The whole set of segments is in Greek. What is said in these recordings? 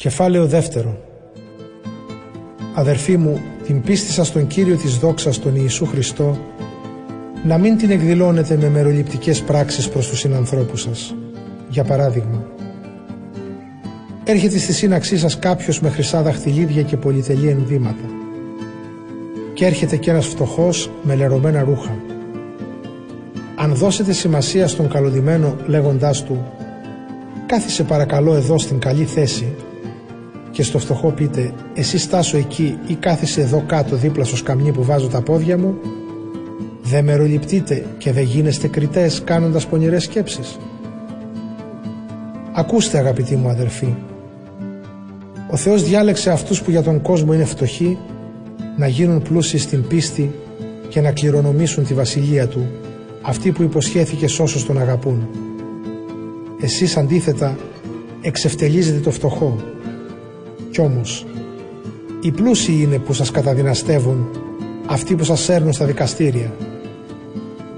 Κεφάλαιο δεύτερο Αδερφοί μου, την πίστη σας στον Κύριο της δόξας τον Ιησού Χριστό να μην την εκδηλώνετε με μεροληπτικές πράξεις προς τους συνανθρώπους σας. Για παράδειγμα, έρχεται στη σύναξή σας κάποιος με χρυσά δαχτυλίδια και πολυτελή ενδύματα και έρχεται και ένας φτωχός με λερωμένα ρούχα. Αν δώσετε σημασία στον καλωδημένο λέγοντάς του «Κάθισε παρακαλώ εδώ στην καλή θέση» και στο φτωχό πείτε «Εσύ στάσου εκεί ή κάθισε εδώ κάτω δίπλα στο σκαμνί που βάζω τα πόδια μου» δεν μεροληπτείτε και δεν γίνεστε κριτές κάνοντας πονηρές σκέψεις. Ακούστε αγαπητοί μου αδερφοί, ο Θεός διάλεξε αυτούς που για τον κόσμο είναι φτωχοί να γίνουν πλούσιοι στην πίστη και να κληρονομήσουν τη βασιλεία Του, αυτοί που υποσχέθηκε σ' όσους τον αγαπούν. Εσείς αντίθετα εξευτελίζετε το φτωχό. Κι όμως, οι πλούσιοι είναι που σας καταδυναστεύουν, αυτοί που σας σέρνουν στα δικαστήρια.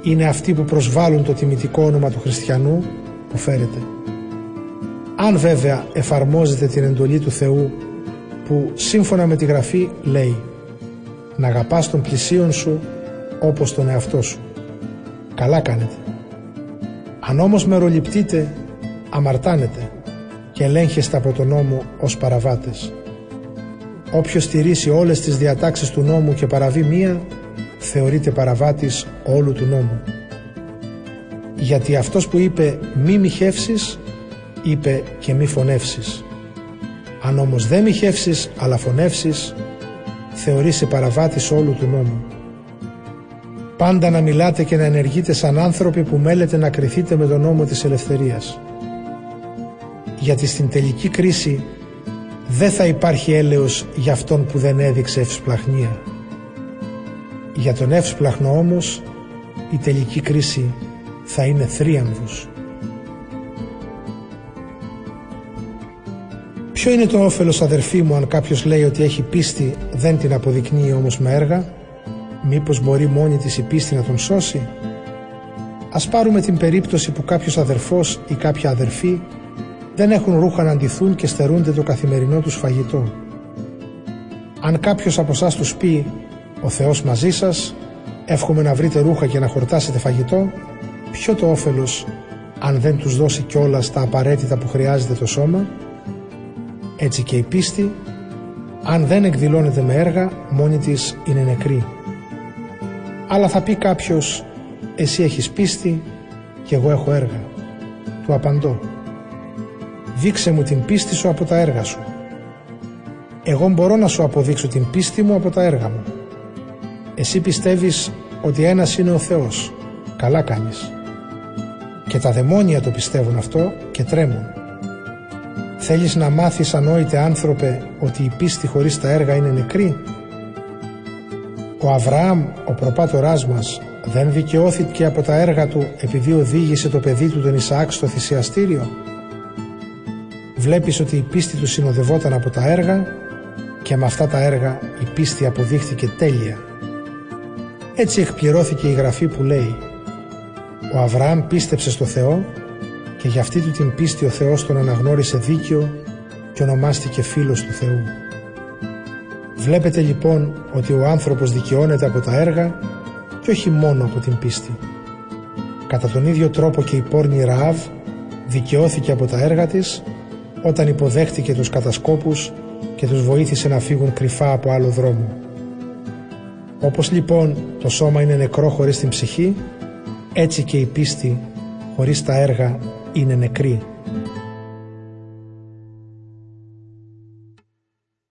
Είναι αυτοί που προσβάλλουν το τιμητικό όνομα του χριστιανού που φέρετε. Αν βέβαια εφαρμόζετε την εντολή του Θεού που σύμφωνα με τη Γραφή λέει να αγαπάς τον πλησίον σου όπως τον εαυτό σου. Καλά κάνετε. Αν όμως μεροληπτείτε, αμαρτάνετε και ελέγχεστε από τον νόμο ως παραβάτες. Όποιος στηρίσει όλες τις διατάξεις του νόμου και παραβεί μία, θεωρείται παραβάτης όλου του νόμου. Γιατί αυτός που είπε μη μοιχεύσεις, είπε και μη φωνεύσεις. Αν όμως δεν μοιχεύσεις αλλά φωνεύσεις, θεωρήσει παραβάτης όλου του νόμου. Πάντα να μιλάτε και να ενεργείτε σαν άνθρωποι που μέλετε να κριθείτε με τον νόμο της ελευθερίας. Γιατί στην τελική κρίση δεν θα υπάρχει έλεος για αυτόν που δεν έδειξε ευσπλαχνία. Για τον εύσπλαχνο όμως η τελική κρίση θα είναι θρίαμβος. Ποιο είναι το όφελος αδερφοί μου αν κάποιος λέει ότι έχει πίστη δεν την αποδεικνύει όμως με έργα; Μήπως μπορεί μόνη της η πίστη να τον σώσει; Ας πάρουμε την περίπτωση που κάποιος αδερφός ή κάποια αδερφή δεν έχουν ρούχα να αντιθούν και στερούνται το καθημερινό τους φαγητό. Αν κάποιος από εσάς τους πει «Ο Θεός μαζί σας, εύχομαι να βρείτε ρούχα και να χορτάσετε φαγητό», ποιο το όφελος αν δεν τους δώσει κιόλας τα απαραίτητα που χρειάζεται το σώμα; Έτσι και η πίστη, αν δεν εκδηλώνεται με έργα, μόνη της είναι νεκρή. Αλλά θα πει κάποιος, εσύ έχεις πίστη και εγώ έχω έργα. Του απαντώ, δείξε μου την πίστη σου από τα έργα σου. Εγώ μπορώ να σου αποδείξω την πίστη μου από τα έργα μου. Εσύ πιστεύεις ότι ένας είναι ο Θεός. Καλά κάνεις. Και τα δαιμόνια το πιστεύουν αυτό και τρέμουν. Θέλεις να μάθεις ανόητε άνθρωπε ότι η πίστη χωρίς τα έργα είναι νεκρή; Ο Αβραάμ, ο προπάτοράς μας, δεν δικαιώθηκε από τα έργα του επειδή οδήγησε το παιδί του τον Ισαάκ στο θυσιαστήριο; Βλέπεις ότι η πίστη του συνοδευόταν από τα έργα και με αυτά τα έργα η πίστη αποδείχθηκε τέλεια. Έτσι εκπληρώθηκε η γραφή που λέει «Ο Αβραάμ πίστεψε στο Θεό και για αυτή του την πίστη ο Θεός τον αναγνώρισε δίκαιο και ονομάστηκε φίλος του Θεού. Βλέπετε λοιπόν ότι ο άνθρωπος δικαιώνεται από τα έργα και όχι μόνο από την πίστη. Κατά τον ίδιο τρόπο και η πόρνη Ραάβ δικαιώθηκε από τα έργα της όταν υποδέχτηκε τους κατασκόπους και τους βοήθησε να φύγουν κρυφά από άλλο δρόμο. Όπως λοιπόν το σώμα είναι νεκρό χωρίς την ψυχή, έτσι και η πίστη χωρίς τα έργα είναι νεκρή